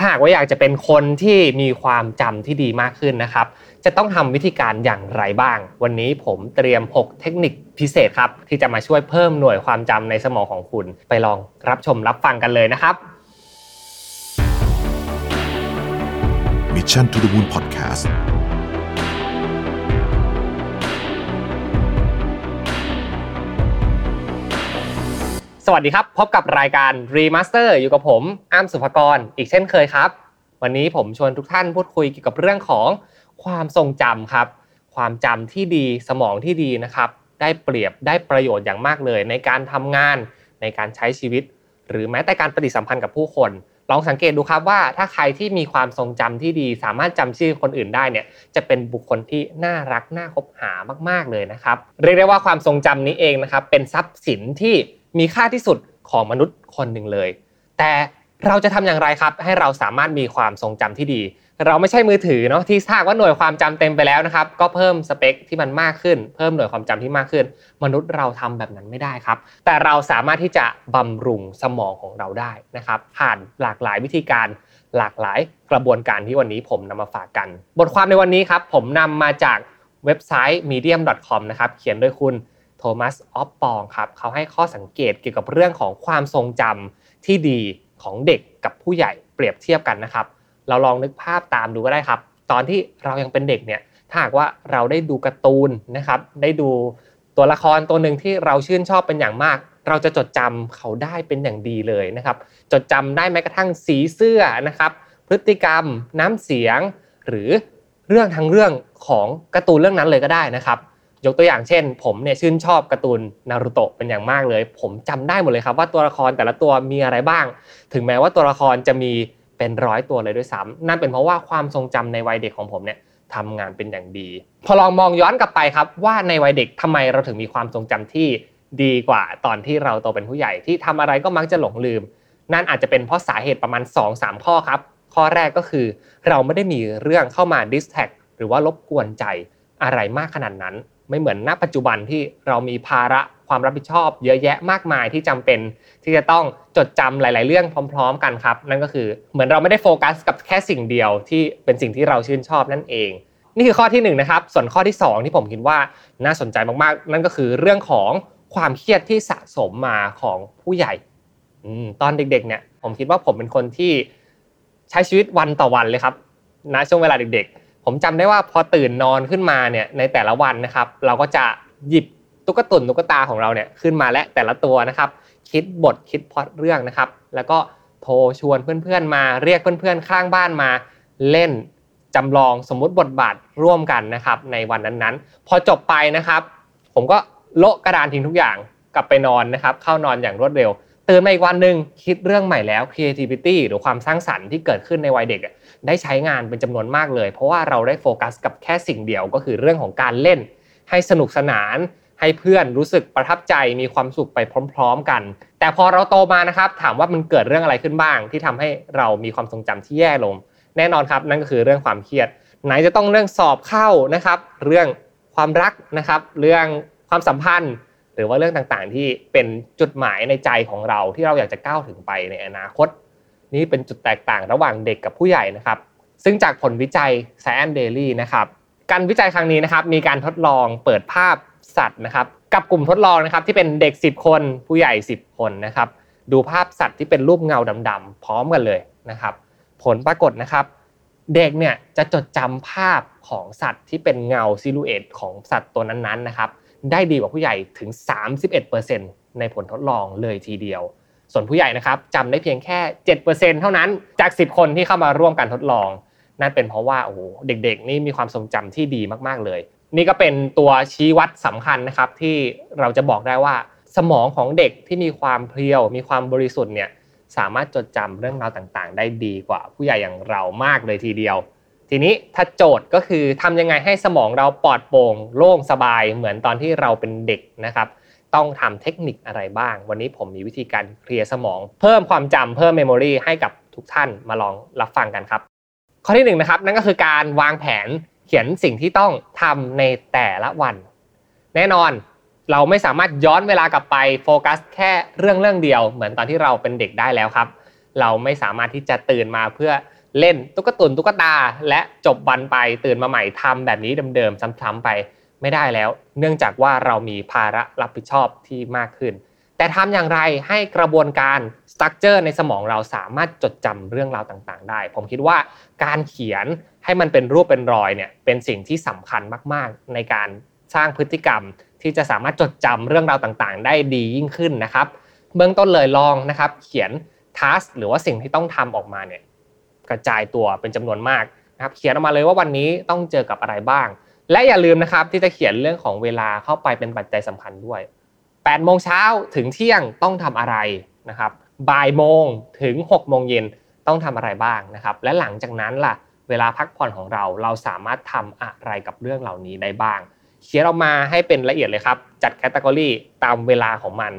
ถ้าหากว่าอยากจะเป็นคนที่มีความจำที่ดีมากขึ้นนะครับ จะต้องทำวิธีการอย่างไรบ้าง วันนี้ผมเตรียม 6 เทคนิคพิเศษครับ ที่จะมาช่วยเพิ่มหน่วยความจำในสมองของคุณ ไปลองรับชมรับฟังกันเลยนะครับ Mission to the Moon Podcast สวัสดีครับ พบกับรายการ Remaster อยู่กับผมอ้ามสุภกรอีกเช่นเคยครับ วันนี้ผมชวนทุกท่านพูดคุยเกี่ยวกับเรื่องของความทรงจำครับ ความจำที่ดีสมองที่ดีนะครับ ได้เปรียบได้ประโยชน์อย่างมากเลย ในการทำงานในการใช้ชีวิต หรือแม้แต่การปฏิสัมพันธ์กับผู้คน ลองสังเกตดูครับว่าถ้าใครที่มีความทรงจำที่ดี สามารถจำชื่อคนอื่นได้เนี่ยจะเป็นบุคคลที่น่ารักน่าคบหามาก ๆเลยนะครับ เรียกได้ว่าความทรงจำนี้เองนะครับเป็นทรัพย์สินที่ มีค่าที่สุดของมนุษย์คนหนึ่งเลย แต่เราจะทำอย่างไรครับ ให้เราสามารถมีความทรงจำที่ดี เราไม่ใช่มือถือเนาะที่ถ้าบว่าหน่วยความจำเต็มไปแล้วนะครับ ก็เพิ่มสเปคที่มันมากขึ้น เพิ่มหน่วยความจำที่มากขึ้น มนุษย์เราทำแบบนั้นไม่ได้ครับ แต่เราสามารถที่จะบำรุงสมองของเราได้นะครับ ผ่านหลากหลายวิธีการหลากหลายกระบวนการที่วันนี้ผมนำมาฝากกัน บทความในวันนี้ครับผมนำมาจากเว็บไซต์ medium.com นะครับเขียนโดยคุณ โทมัสออฟปองครับเขาให้ข้อสังเกตเกี่ยวกับเรื่องของความทรงจำที่ดีของเด็กกับผู้ใหญ่เปรียบเทียบกันนะครับ เราลองนึกภาพตามดูก็ได้ครับ ตอนที่เรายังเป็นเด็กเนี่ยถ้าหากว่าเราได้ดูการ์ตูนนะครับได้ดูตัวละครตัวหนึ่งที่เราชื่นชอบเป็นอย่างมาก เราจะจดจำเขาได้เป็นอย่างดีเลยนะครับ จดจำได้แม้กระทั่งสีเสื้อนะครับ พฤติกรรมน้ำเสียง หรือเรื่องทั้งเรื่องของการ์ตูนเรื่องนั้นเลยก็ได้นะครับ ยกตัวอย่างเช่น ผมเนี่ยชื่นชอบการ์ตูนนารูโตะเป็นอย่างมากเลย ผมจำได้หมดเลยครับว่าตัวละครแต่ละตัวมีอะไรบ้าง ถึงแม้ว่าตัวละครจะมีเป็นร้อยตัวเลยด้วยซ้ำนั่นเป็นเพราะว่าความทรงจำในวัยเด็กของผมเนี่ยทำงานเป็นอย่างดี พอลองมองย้อนกลับไปครับ ว่าในวัยเด็กทำไมเราถึงมีความทรงจำที่ดีกว่าตอนที่เราโตเป็นผู้ใหญ่ที่ทำอะไรก็มักจะหลงลืม นั่นอาจจะเป็นเพราะสาเหตุประมาณ 2-3 ข้อครับ ข้อแรกก็คือ เราไม่ได้มีเรื่องเข้ามาดิสแท็กหรือว่ารบกวนใจอะไรมากขนาดนั้น ไม่เหมือนณปัจจุบันที่เรามีภาระความรับผิดชอบ เยอะแยะมากมายที่จำเป็น ที่จะต้องจดจำหลาย ๆ เรื่องพร้อม ๆ กันครับ นั่นก็คือเหมือนเราไม่ได้โฟกัสกับแค่สิ่งเดียวที่เป็นสิ่งที่เราชื่นชอบนั่นเอง นี่คือข้อที่1นนะครับส่วนข้อที่ 2 ที่ผมคิดว่าน่าสนใจมากๆ นั่นก็คือเรื่องของความเครียดที่สะสมมาของผู้ใหญ่ตอนเด็ก ๆ เนี่ย ผมคิดว่าผมเป็นคนที่ใช้ชีวิตวันต่อวันเลยครับณช่วงเวลาเด็กๆ ผมจำได้ว่าพอตื่นนอนขึ้นมาเนี่ยในแต่ละวันนะครับ เราก็จะหยิบตุ๊กตุนตุ๊กตาของเราเนี่ยขึ้นมาและแต่ละตัวนะครับ คิดบทคิดพอตเรื่องนะครับ แล้วก็โทรชวนเพื่อนๆมาเรียกเพื่อนๆข้างบ้านมาเล่นจำลองสมมุติบทบาทร่วมกันนะครับ ในวันนั้นๆ พอจบไปนะครับ ผมก็โละกระดานทิ้งทุกอย่างกลับไปนอนนะครับ เข้านอนอย่างรวดเร็ว ตื่นมาอีกวันหนึ่งคิดเรื่องใหม่แล้ว creativity หรือความสร้างสรรค์ที่เกิดขึ้นในวัยเด็กได้ใช้งานเป็นจำนวนมากเลย เพราะว่าเราได้โฟกัสกับแค่สิ่งเดียวก็คือเรื่องของการเล่น ให้สนุกสนาน ให้เพื่อนรู้สึกประทับใจมีความสุขไปพร้อม ๆ กัน แต่พอเราโตมานะครับถามว่ามันเกิดเรื่องอะไรขึ้นบ้าง ที่ทำให้เรามีความทรงจำที่แย่ลง แน่นอนครับ นั่นก็คือเรื่องความเครียด ไหนจะต้องเรื่องสอบเข้านะครับ เรื่องความรักนะครับ เรื่องความสัมพันธ์ หรือว่าเรื่องต่างๆ ที่เป็นจุดหมายในใจของเราที่เราอยากจะก้าวถึงไปในอนาคต นี่เป็นจุดแตกต่างระหว่างเด็กกับผู้ใหญ่นะครับ ซึ่งจากผลวิจัย Science Daily นะครับการวิจัยครั้งนี้นะครับมีการทดลองเปิดภาพสัตว์นะครับกับกลุ่มทดลองนะครับที่เป็นเด็ก 10 คนผู้ใหญ่ 10 คนนะครับดูภาพสัตว์ที่เป็นรูปเงาดำๆพร้อมกันเลยนะครับ ผลปรากฏนะครับ เด็กเนี่ยจะจดจำภาพของสัตว์ที่เป็นเงาซิลูเอตของสัตว์ตัวนั้นๆนะครับ ได้ดีกว่าผู้ใหญ่ถึง 31%ในผลทดลองเลยทีเดียว ส่วนผู้ใหญ่นะครับจำได้เพียงแค่ 7%เท่านั้นจาก 10 คนที่เข้ามาร่วมการทดลอง นั่นเป็นเพราะว่าโอ้โหเด็กๆ นี่มีความทรงจำที่ดีมากๆเลย นี่ก็เป็นตัวชี้วัดสำคัญนะครับที่เราจะบอกได้ว่าสมองของเด็กที่มีความเพรียว มีความบริสุทธิ์เนี่ยสามารถจดจำเรื่องราวต่างๆ ได้ดีกว่าผู้ใหญ่อย่างเรามากเลยทีเดียว ทีนี้ถ้าโจทย์ก็คือทำยังไงให้สมองเราปลอดโปร่งโล่งสบายเหมือนตอนที่เราเป็นเด็กนะครับ ต้องทำเทคนิคอะไรบ้าง วันนี้ผมมีวิธีการเคลียร์สมอง เพิ่มความจำเพิ่ม memory ให้กับทุกท่านมาลองรับฟังกันครับ ข้อที่1นนะครับนั่นก็คือการวางแผนเขียนสิ่งที่ต้องทำในแต่ละวัน แน่นอนเราไม่สามารถย้อนเวลากลับไปโฟกัสแค่เรื่องเรื่องเดียว เหมือนตอนที่เราเป็นเด็กได้แล้วครับ เราไม่สามารถที่จะตื่นมาเพื่อ เล่นตุ๊กตุ่นตุ๊กตา และจบวันไปตื่นมาใหม่ทำแบบนี้เดิมๆซ้ำๆไปไม่ได้แล้ว เนื่องจากว่าเรามีภาระรับผิดชอบที่มากขึ้น แต่ทำอย่างไรให้กระบวนการ structure ในสมองเราสามารถจดจำเรื่องราวต่างๆ ได้ ผมคิดว่าการเขียนให้มันเป็นรูปเป็นรอยเนี่ยเป็นสิ่งที่สำคัญมากๆ ในการสร้างพฤติกรรมที่จะสามารถจดจำเรื่องราวต่างๆ ได้ดียิ่งขึ้นนะครับ เบื้องต้นเลยลองนะครับ เขียนทัสหรือว่าสิ่งที่ต้องทำออกมาเนี่ย กระจายตัวเป็นจำนวนมากนะครับเขียนออกมาเลยว่าวันนี้ต้องเจอกับอะไรบ้าง และอย่าลืมนะครับที่จะเขียนเรื่องของเวลาเข้าไปเป็นปัจจัยสำคัญด้วย8โมงเช้าถึงเที่ยงต้องทำอะไรนะครับบ่ายโมงถึง6โมงเย็นต้องทำอะไรบ้างนะครับ และหลังจากนั้นล่ะเวลาพักผ่อนของเราเราสามารถทำอะไรกับเรื่องเหล่านี้ได้บ้าง เขียนออกมาให้เป็นละเอียดเลยครับ จัดแคตตากรีตามเวลาของมัน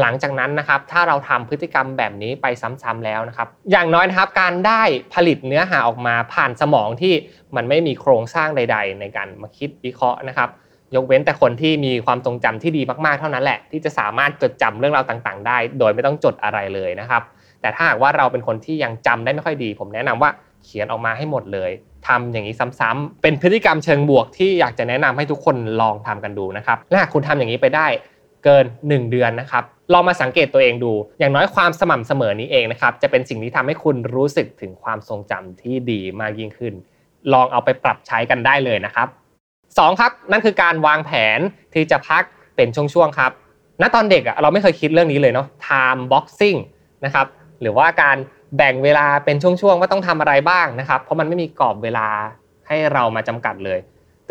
หลังจากนั้นนะครับถ้าเราทำพฤติกรรมแบบนี้ไปซ้ำๆแล้วนะครับ อย่างน้อยนะครับการได้ผลิตเนื้อหาออกมาผ่านสมองที่มันไม่มีโครงสร้างใด ๆ ในการมาคิดวิเคราะห์นะครับ ยกเว้นแต่คนที่มีความทรงจำที่ดีมากๆเท่านั้นแหละ ที่จะสามารถจดจำเรื่องราวต่างๆ ได้ โดยไม่ต้องจดอะไรเลยนะครับ แต่ถ้าหากว่าเราเป็นคนที่ยังจำได้ไม่ค่อยดี ผมแนะนำว่าเขียนออกมาให้หมดเลยทำอย่างนี้ซ้ำๆเป็นพฤติกรรมเชิงบวกที่อยากจะแนะนำให้ทุกคนลองทำกันดูนะครับและหากคุณทำอย่างนี้ไปได้เกิน 1 เดือนนะครับ ลองมาสังเกตตัวเองดู อย่างน้อยความสม่ำเสมอนี้เองนะครับ จะเป็นสิ่งที่ทำให้คุณรู้สึกถึงความทรงจำที่ดีมากยิ่งขึ้น ลองเอาไปปรับใช้กันได้เลยนะครับ2ครับนั่นคือการวางแผนที่จะพักเป็นช่วงๆครับ ณ ตอนเด็กอะเราไม่เคยคิดเรื่องนี้เลยเนาะ time boxing นะครับ หรือว่าการแบ่งเวลาเป็นช่วงๆว่าต้องทำอะไรบ้างนะครับ เพราะมันไม่มีกรอบเวลาให้เรามาจำกัดเลย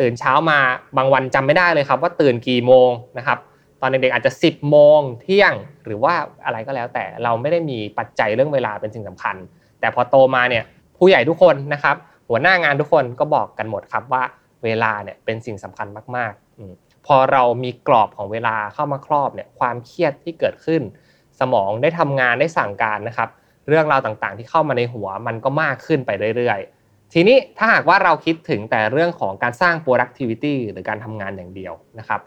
ตื่นเช้ามาบางวันจำไม่ได้เลยครับ ว่าตื่นกี่โมงนะครับ ตอนเด็กๆอาจจะ 10 โมงเที่ยงหรือว่าอะไรก็แล้ว แต่เราไม่ได้มีปัจจัยเรื่องเวลาเป็นสิ่งสำคัญ แต่พอโตมาเนี่ยผู้ใหญ่ทุกคนนะครับ หัวหน้างานทุกคนก็บอกกันหมดครับว่าเวลาเนี่ยเป็นสิ่งสำคัญมากๆ พอเรามีกรอบของเวลาเข้ามาครอบเนี่ยความเครียดที่เกิดขึ้น สมองได้ทำงานได้สั่งการนะครับ เรื่องราวต่างๆ ที่เข้ามาในหัวมันก็มากขึ้นไปเรื่อยๆ ทีนี้ถ้าหากว่าเราคิดถึงแต่เรื่องของการสร้าง productivity หรือการทำงานอย่างเดียวนะครับ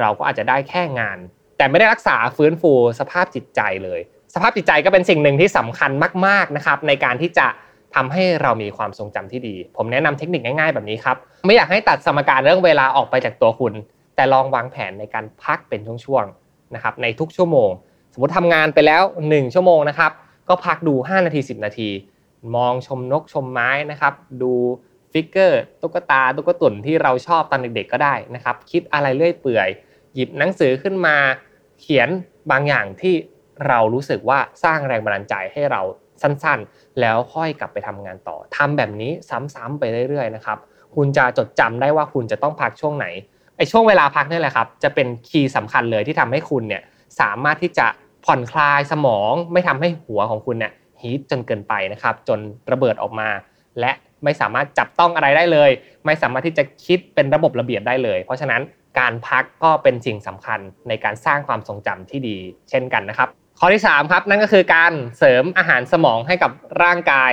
เราก็อาจจะได้แค่งาน แต่ไม่ได้รักษาฟื้นฟูสภาพจิตใจเลย สภาพจิตใจก็เป็นสิ่งหนึ่งที่สำคัญมากๆนะครับในการที่จะทำให้เรามีความทรงจำที่ดี ผมแนะนำเทคนิคง่ายๆแบบนี้ครับไม่อยากให้ตัดสมการเรื่องเวลาออกไปจากตัวคุณ แต่ลองวางแผนในการพักเป็นช่วงๆนะครับในทุกชั่วโมง สมมติทำงานไปแล้ว 1 ชั่วโมงนะครับก็พักดู 5 นาที 10 นาที มองชมนกชมไม้นะครับดู figure ตุ๊กตาตุ๊กตุ่นที่เราชอบตอนเด็กๆก็ได้นะครับ คิดอะไรเรื่อยเปื่อย หยิบหนังสือขึ้นมา เขียนบางอย่างที่เรารู้สึกว่าสร้างแรงบันดาลใจให้เราสั้นๆ แล้วค่อยกลับไปทำงานต่อทำแบบนี้ซ้ำๆไปเรื่อยๆนะครับคุณจะจดจำได้ว่าคุณจะต้องพักช่วงไหนไอ้ช่วงเวลาพักนี่แหละครับ จะเป็นคีย์สำคัญเลยที่ทำให้คุณเนี่ยสามารถที่จะผ่อนคลายสมอง ไม่ทำให้หัวของคุณเนี่ยฮีทจนเกินไปนะครับ จนระเบิดออกมา และ ไม่สามารถจับต้องอะไรได้เลย ไม่สามารถที่จะคิดเป็นระบบระเบียบได้เลย เพราะฉะนั้นการพักก็เป็นสิ่งสำคัญในการสร้างความทรงจำที่ดี เช่นกันนะครับ ข้อที่3ครับนั่นก็คือการเสริมอาหารสมองให้กับร่างกาย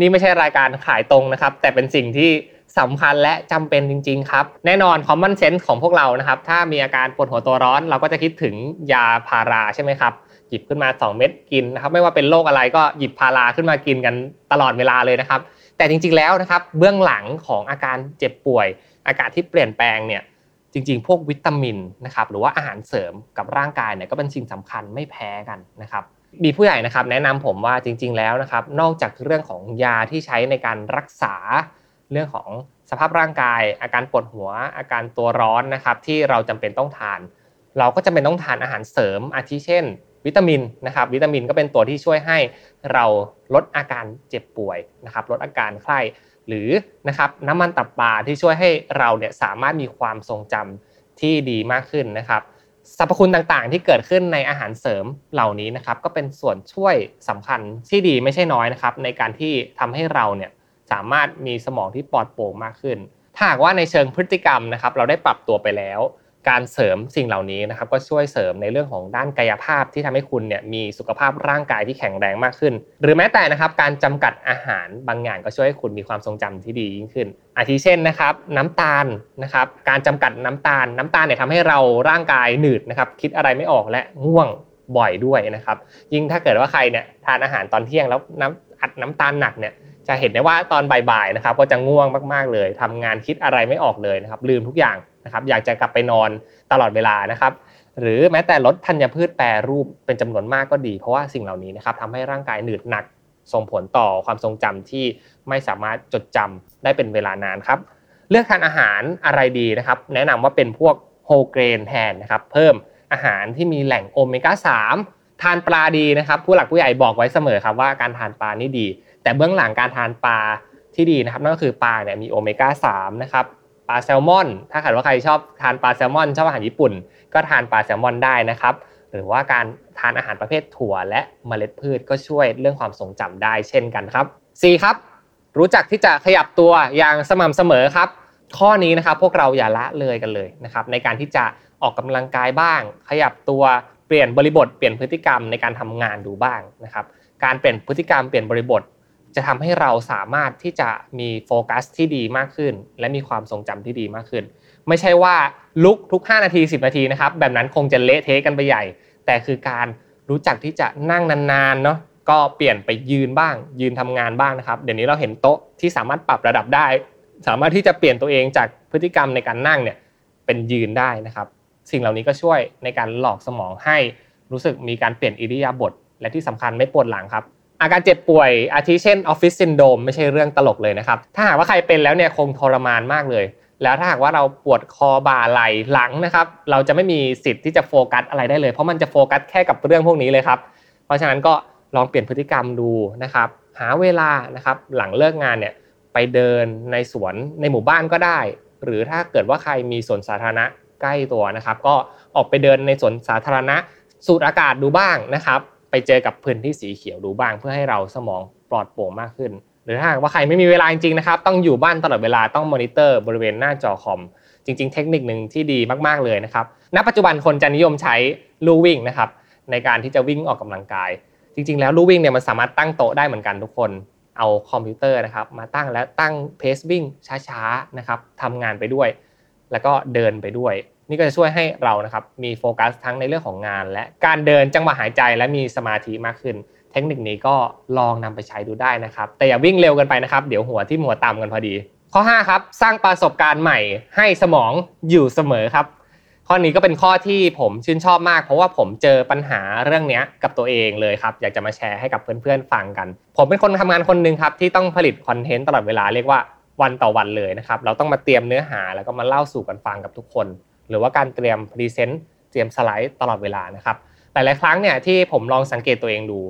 นี่ไม่ใช่รายการขายตรงนะครับ แต่เป็นสิ่งที่สำคัญและจำเป็นจริง ๆ ครับ แน่นอน common sense ของพวกเรานะครับ ถ้ามีอาการปวดหัวตัวร้อน เราก็จะคิดถึงยาพาราใช่ไหมครับ หยิบขึ้นมา 2 เม็ดกินนะครับ ไม่ว่าเป็นโรคอะไรก็หยิบพาราขึ้นมากินกันตลอดเวลาเลยนะครับ แต่จริงๆแล้วนะครับเบื้องหลังของอาการเจ็บป่วย อาการที่เปลี่ยนแปลงเนี่ยจริงๆ พวกวิตามินนะครับหรือว่าอาหารเสริมกับร่างกายเนี่ยก็เป็นสิ่งสำคัญไม่แพ้กันนะครับมีผู้ใหญ่นะครับแนะนำผมว่าจริง ๆแล้วนะครับนอกจากเรื่องของยาที่ใช้ในการรักษาเรื่องของสภาพร่างกาย อาการปวดหัว อาการตัวร้อนนะครับที่เราจำเป็นต้องทาน เราก็จำเป็นต้องทานอาหารเสริมอาทิเช่น วิตามินนะครับวิตามินก็เป็นตัวที่ช่วยให้เราลดอาการเจ็บป่วยนะครับลดอาการไข้หรือนะครับน้ำมันตับปลาที่ช่วยให้เราเนี่ยสามารถมีความทรงจำที่ดีมากขึ้นนะครับสรรพคุณต่างๆ ที่เกิดขึ้นในอาหารเสริมเหล่านี้นะครับ ก็เป็นส่วนช่วยสำคัญที่ดีไม่ใช่น้อยนะครับ ในการที่ทำให้เราเนี่ยสามารถมีสมองที่ปลอดโปร่งมากขึ้น ถ้าหากว่าในเชิงพฤติกรรมนะครับ เราได้ปรับตัวไปแล้ว การเสริมสิ่งเหล่านี้นะครับก็ช่วยเสริมในเรื่องของด้านกายภาพที่ทำให้คุณเนี่ยมีสุขภาพร่างกายที่แข็งแรงมากขึ้น หรือแม้แต่นะครับการจำกัดอาหารบางอย่างก็ช่วยให้คุณมีความทรงจำที่ดียิ่งขึ้น อาทิเช่นนะครับน้ำตาลนะครับการจำกัดน้ำตาล น้ำตาลเนี่ยทำให้เราร่างกายหนืดนะครับคิดอะไรไม่ออกและง่วงบ่อยด้วยนะครับ ยิ่งถ้าเกิดว่าใครเนี่ยทานอาหารตอนเที่ยงแล้วน้ำอัดน้ำตาลหนักเนี่ยจะเห็นได้ว่าตอนบ่ายๆนะครับก็จะง่วงมากๆเลยทำงานคิดอะไรไม่ออกเลยนะครับลืมทุกอย่าง นะครับอยากจะกลับไปนอนตลอดเวลานะครับหรือแม้แต่ลดธัญพืชแปรรูปเป็นจำนวนมากก็ดี เพราะว่าสิ่งเหล่านี้นะครับทำให้ร่างกายหนืดหนักส่งผลต่อความทรงจำที่ไม่สามารถจดจำได้เป็นเวลานานครับ เลือกทานอาหารอะไรดีนะครับ แนะนำว่าเป็นพวกโฮเกรนแทนนะครับเพิ่มอาหารที่มีแหล่งโอเมก้า3ทานปลาดีนะครับ ผู้หลักผู้ใหญ่บอกไว้เสมอครับว่าการทานปลานี่ดี แต่เบื้องหลังการทานปลาที่ดีนะครับนั่นก็คือปลาเนี่ยมีโอเมก้า3นะครับ ลาแซลมอน ถ้าเกิดว่าใครชอบทานปลาแซลมอน ชอบอาหารญี่ปุ่น ก็ทานปลาแซลมอนได้นะครับ หรือว่าการทานอาหารประเภทถั่วและเมล็ดพืชก็ช่วยเรื่องความทรงจำได้เช่นกันครับ 4. ครับ รู้จักที่จะขยับตัวอย่างสม่ำเสมอครับ ข้อนี้นะครับพวกเราอย่าละเลยกันเลยนะครับในการที่จะออกกำลังกายบ้าง ขยับตัวเปลี่ยนบริบท เปลี่ยนพฤติกรรมในการทำงานดูบ้างนะครับการเปลี่ยนพฤติกรรมเปลี่ยนบริบท จะทำให้เราสามารถที่จะมีโฟกัสที่ดีมากขึ้น และมีความทรงจำที่ดีมากขึ้น ไม่ใช่ว่าลุกทุก 5 นาที 10 นาทีนะครับแบบนั้นคงจะเละเทะกันไปใหญ่ แต่คือการรู้จักที่จะนั่งนานๆเนาะก็เปลี่ยนไปยืนบ้าง ยืนทำงานบ้างนะครับ เดี๋ยวนี้เราเห็นโต๊ะที่สามารถปรับระดับได้ สามารถที่จะเปลี่ยนตัวเองจากพฤติกรรมในการนั่งเนี่ยเป็นยืนได้นะครับ สิ่งเหล่านี้ก็ช่วยในการหลอกสมองให้รู้สึกมีการเปลี่ยนอิริยาบถและที่สำคัญไม่ปวดหลังครับ อาการเจ็บป่วยอาทิเช่นออฟฟิศซินโดมไม่ใช่เรื่องตลกเลยนะครับ ถ้าหากว่าใครเป็นแล้วเนี่ยคงทรมานมากเลย แล้วถ้าหากว่าเราปวดคอบ่าไหล่หลังนะครับ เราจะไม่มีสิทธิ์ที่จะโฟกัสอะไรได้เลย เพราะมันจะโฟกัสแค่กับเรื่องพวกนี้เลยครับ เพราะฉะนั้นก็ลองเปลี่ยนพฤติกรรมดูนะครับ หาเวลานะครับหลังเลิกงานเนี่ยไปเดินในสวนในหมู่บ้านก็ได้ หรือถ้าเกิดว่าใครมีสวนสาธารณะใกล้ตัวนะครับ ก็ออกไปเดินในสวนสาธารณะสูดอากาศดูบ้างนะครับ ไปเจอกับพื้นที่สีเขียวดูบ้าง เพื่อให้เราสมองปลอดโปร่งมากขึ้น หรือถ้าว่าใครไม่มีเวลาจริงๆนะครับ ต้องอยู่บ้านตลอดเวลาต้องมอนิเตอร์บริเวณหน้าจอคอม จริง ๆ เทคนิคหนึ่งที่ดีมากๆเลยนะครับณปัจจุบันคนจะนิยมใช้ลู่วิ่งนะครับในการที่จะวิ่งออกกำลังกาย จริง ๆ แล้วลู่วิ่งเนี่ยมันสามารถตั้งโต๊ะได้เหมือนกันทุกคนเอาคอมพิวเตอร์นะครับมาตั้งแล้วตั้ง pace วิ่งช้าๆนะครับทำงานไปด้วย แล้วก็เดินไปด้วย นี่ก็จะช่วยให้เรานะครับมีโฟกัสทั้งในเรื่องของงาน และการเดินจังหวะหายใจและมีสมาธิมากขึ้น เทคนิคนี้ก็ลองนำไปใช้ดูได้นะครับ แต่อย่าวิ่งเร็วกันไปนะครับ เดี๋ยวหัวที่หัวต่ำกันพอดี ข้อ 5 ครับ สร้างประสบการณ์ใหม่ให้สมองอยู่เสมอครับ ข้อนี้ก็เป็นข้อที่ผมชื่นชอบมาก เพราะว่าผมเจอปัญหาเรื่องนี้กับตัวเองเลยครับ อยากจะมาแชร์ให้กับเพื่อนๆฟังกัน ผมเป็นคนทำงานคนหนึ่งครับที่ต้องผลิตคอนเทนต์ตลอดเวลาเรียกว่าวันต่อวันเลยนะครับ เราต้องมาเตรียมเนื้อหาแล้วก็มาเล่าสู่กันฟังกับทุกคน หรือว่าการเตรียมพรีเซนต์เตรียมสไลด์ตลอดเวลานะครับหลายๆครั้งเนี่ยที่ผมลองสังเกตตัวเองดู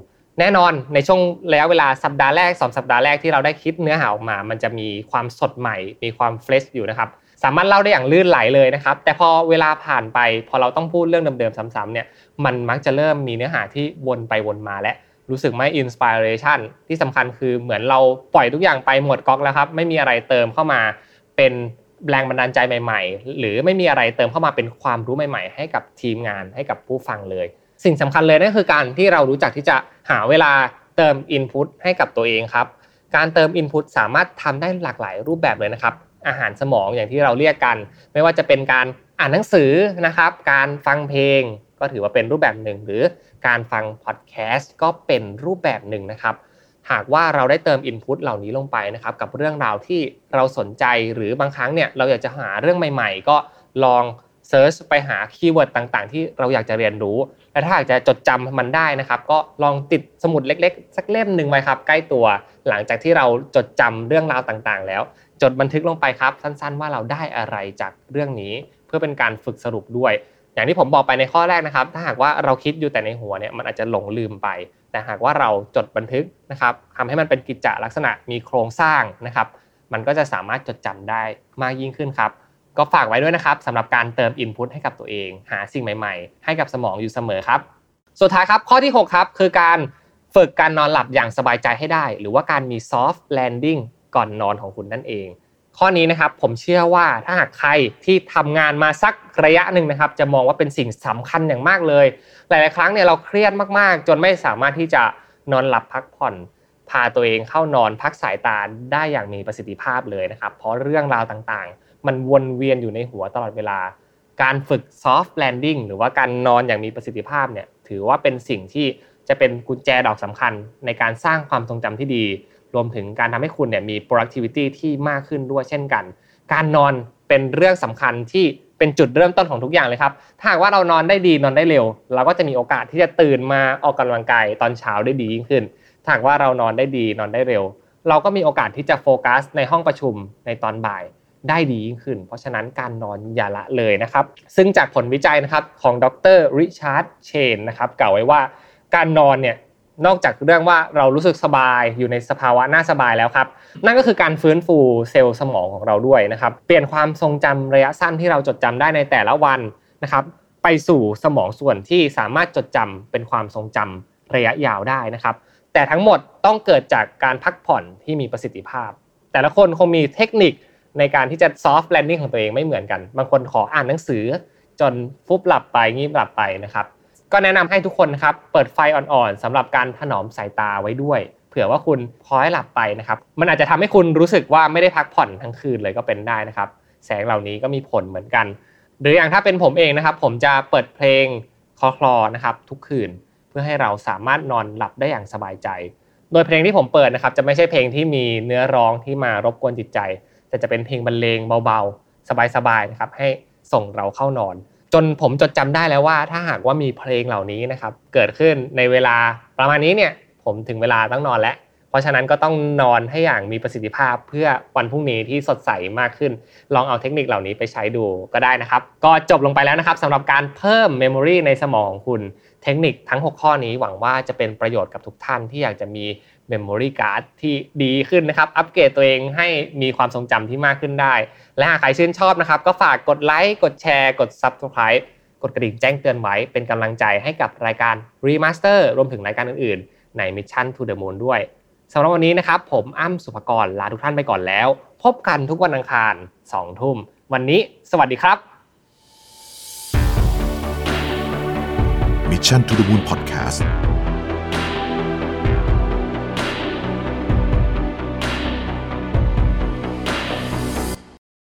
แน่นอนในช่วงระยะเวลาสัปดาห์แรก2สัปดาห์แรกที่เราได้คิดเนื้อหาออกมา มันจะมีความสดใหม่ มีความ fresh อยู่นะครับสามารถเล่าได้อย่างลื่นไหลเลยนะครับ แต่พอเวลาผ่านไป พอเราต้องพูดเรื่องเดิมๆซ้ำๆเนี่ยมันมักจะเริ่มมีเนื้อหาที่วนไปวนมาและรู้สึกไม่ inspiration ที่สำคัญคือเหมือนเราปล่อยทุกอย่างไปหมดก๊อกแล้วครับ ไม่มีอะไรเติมเข้ามาเป็น แรงบันดาลใจใหม่ ๆ หรือไม่มีอะไรเติมเข้ามาเป็นความรู้ใหม่ ๆ ให้กับทีมงานให้กับผู้ฟังเลย สิ่งสำคัญเลยนั่นคือการที่เรารู้จักที่จะหาเวลาเติมอินพุตให้กับตัวเองครับ การเติมอินพุตสามารถทำได้หลากหลายรูปแบบเลยนะครับ อาหารสมองอย่างที่เราเรียกกัน ไม่ว่าจะเป็นการอ่านหนังสือนะครับ การฟังเพลงก็ถือว่าเป็นรูปแบบหนึ่ง หรือการฟังพอดแคสต์ก็เป็นรูปแบบหนึ่งนะครับ หากว่าเราได้เติม input เหล่านี้ลงไปนะครับกับเรื่องราวที่เราสนใจหรือบางครั้งเนี่ยเราอยากจะหาเรื่องใหม่ ๆ ก็ลอง search ไปหา keyword ต่างๆ ที่เราอยากจะเรียนรู้ และถ้าอยากจะจดจำมันได้นะครับ ก็ลองติดสมุดเล็กๆ สักเล่มหนึ่งไว้ครับ ใกล้ตัว หลังจากที่เราจดจำเรื่องราวต่างๆ แล้ว จดบันทึกลงไปครับสั้นๆ ว่าเราได้อะไรจากเรื่องนี้ เพื่อเป็นการฝึกสรุปด้วย อย่างที่ผมบอกไปในข้อแรกนะครับ ถ้าหากว่าเราคิดอยู่แต่ในหัวเนี่ยมันอาจจะหลงลืมไป แต่หากว่าเราจดบันทึกนะครับทำให้มันเป็นกิจจลักษณะมีโครงสร้างนะครับ มันก็จะสามารถจดจำได้มากยิ่งขึ้นครับ ก็ฝากไว้ด้วยนะครับสำหรับการเติมอินพุตให้กับตัวเอง หาสิ่งใหม่ ๆ ให้กับสมองอยู่เสมอครับ สุดท้ายครับข้อที่ 6 ครับ คือการฝึกการนอนหลับอย่างสบายใจให้ได้ หรือว่าการมี soft landing ก่อนนอนของคุณนั่นเอง ข้อนี้นะครับผมเชื่อว่าถ้าหากใครที่ทำงานมาสักระยะหนึ่งนะครับ จะมองว่าเป็นสิ่งสำคัญอย่างมากเลย หลาย ๆ ครั้งเนี่ยเราเครียดมาก ๆ จนไม่สามารถที่จะนอนหลับพักผ่อน พาตัวเองเข้านอนพักสายตาได้อย่างมีประสิทธิภาพเลยนะครับ เพราะเรื่องราวต่าง ๆ มันวนเวียนอยู่ในหัวตลอดเวลา การฝึก soft landing หรือว่าการนอนอย่างมีประสิทธิภาพเนี่ยถือว่าเป็นสิ่งที่จะเป็นกุญแจดอกสำคัญในการสร้างความทรงจำที่ดี รวมถึงการทำให้คุณเนี่ยมี productivity ที่มากขึ้นด้วยเช่นกัน การนอนเป็นเรื่องสำคัญที่เป็นจุดเริ่มต้นของทุกอย่างเลยครับ ถ้าหากว่าเรานอนได้ดีนอนได้เร็ว เราก็จะมีโอกาสที่จะตื่นมาออกกำลังกายตอนเช้าได้ดียิ่งขึ้น ถ้าหากว่าเรานอนได้ดีนอนได้เร็ว เราก็มีโอกาสที่จะโฟกัสในห้องประชุมในตอนบ่ายได้ดียิ่งขึ้น เพราะฉะนั้นการนอนอย่าละเลยนะครับ ซึ่งจากผลวิจัยนะครับของดรริชาร์ดเชนนะครับกล่าวไว้ว่าการนอนเนี่ย นอกจากเรื่องว่าเรารู้สึกสบายอยู่ในสภาวะน่าสบายแล้วครับ นั่นก็คือการฟื้นฟูเซลล์สมองของเราด้วยนะครับ เปลี่ยนความทรงจำระยะสั้นที่เราจดจำได้ในแต่ละวันนะครับไปสู่สมองส่วนที่สามารถจดจำเป็นความทรงจำระยะยาวได้นะครับ แต่ทั้งหมดต้องเกิดจากการพักผ่อนที่มีประสิทธิภาพ แต่ละคนคงมีเทคนิคในการที่จะ soft landing ของตัวเองไม่เหมือนกัน บางคนขออ่านหนังสือ จนฟุบหลับไปงีบหลับไปนะครับ ก็แนะนำให้ทุกคนนะครับเปิดไฟอ่อนๆสำหรับการถนอมสายตาไว้ด้วย เผื่อว่าคุณพอให้หลับไปนะครับ มันอาจจะทำให้คุณรู้สึกว่าไม่ได้พักผ่อนทั้งคืนเลยก็เป็นได้นะครับ แสงเหล่านี้ก็มีผลเหมือนกัน หรืออย่างถ้าเป็นผมเองนะครับ ผมจะเปิดเพลงคลอคลอนะครับ ทุกคืนเพื่อให้เราสามารถนอนหลับได้อย่างสบายใจ โดยเพลงที่ผมเปิดนะครับ จะไม่ใช่เพลงที่มีเนื้อร้องที่มารบกวนจิตใจ แต่จะเป็นเพลงบรรเลงเบาๆ สบายๆนะครับให้ส่งเราเข้านอน จนผมจดจำได้แล้วว่า ถ้าหากว่ามีเพลงเหล่านี้นะครับเกิดขึ้นในเวลาประมาณนี้เนี่ยผมถึงเวลาต้องนอนแล้ว เพราะฉะนั้นก็ต้องนอนให้อย่างมีประสิทธิภาพเพื่อวันพรุ่งนี้ที่สดใสมากขึ้น ลองเอาเทคนิคเหล่านี้ไปใช้ดูก็ได้นะครับ ก็จบลงไปแล้วนะครับสำหรับการเพิ่ม memory ในสมองของคุณเทคนิคทั้ง 6 ข้อนี้หวังว่าจะเป็นประโยชน์กับทุกท่านที่อยากจะมี memory card ที่ดีขึ้นนะครับ อัปเกรดตัวเองให้มีความทรงจำที่มากขึ้นได้ และหากใครชื่นชอบนะครับ ก็ฝากกดไลค์กดแชร์กด Subscribe กดกระดิ่งแจ้งเตือนไว้เป็นกำลังใจให้กับรายการ Remaster รวมถึงรายการอื่นๆ ใน Mission to the Moon ด้วยสำหรับวันนี้นะครับ ผมอ้ำสุภกรลาทุกท่านไปก่อนแล้ว พบกันทุกวันอังคาร2ทุ่ม วันนี้ สวัสดีครับ Mission to the Moon Podcast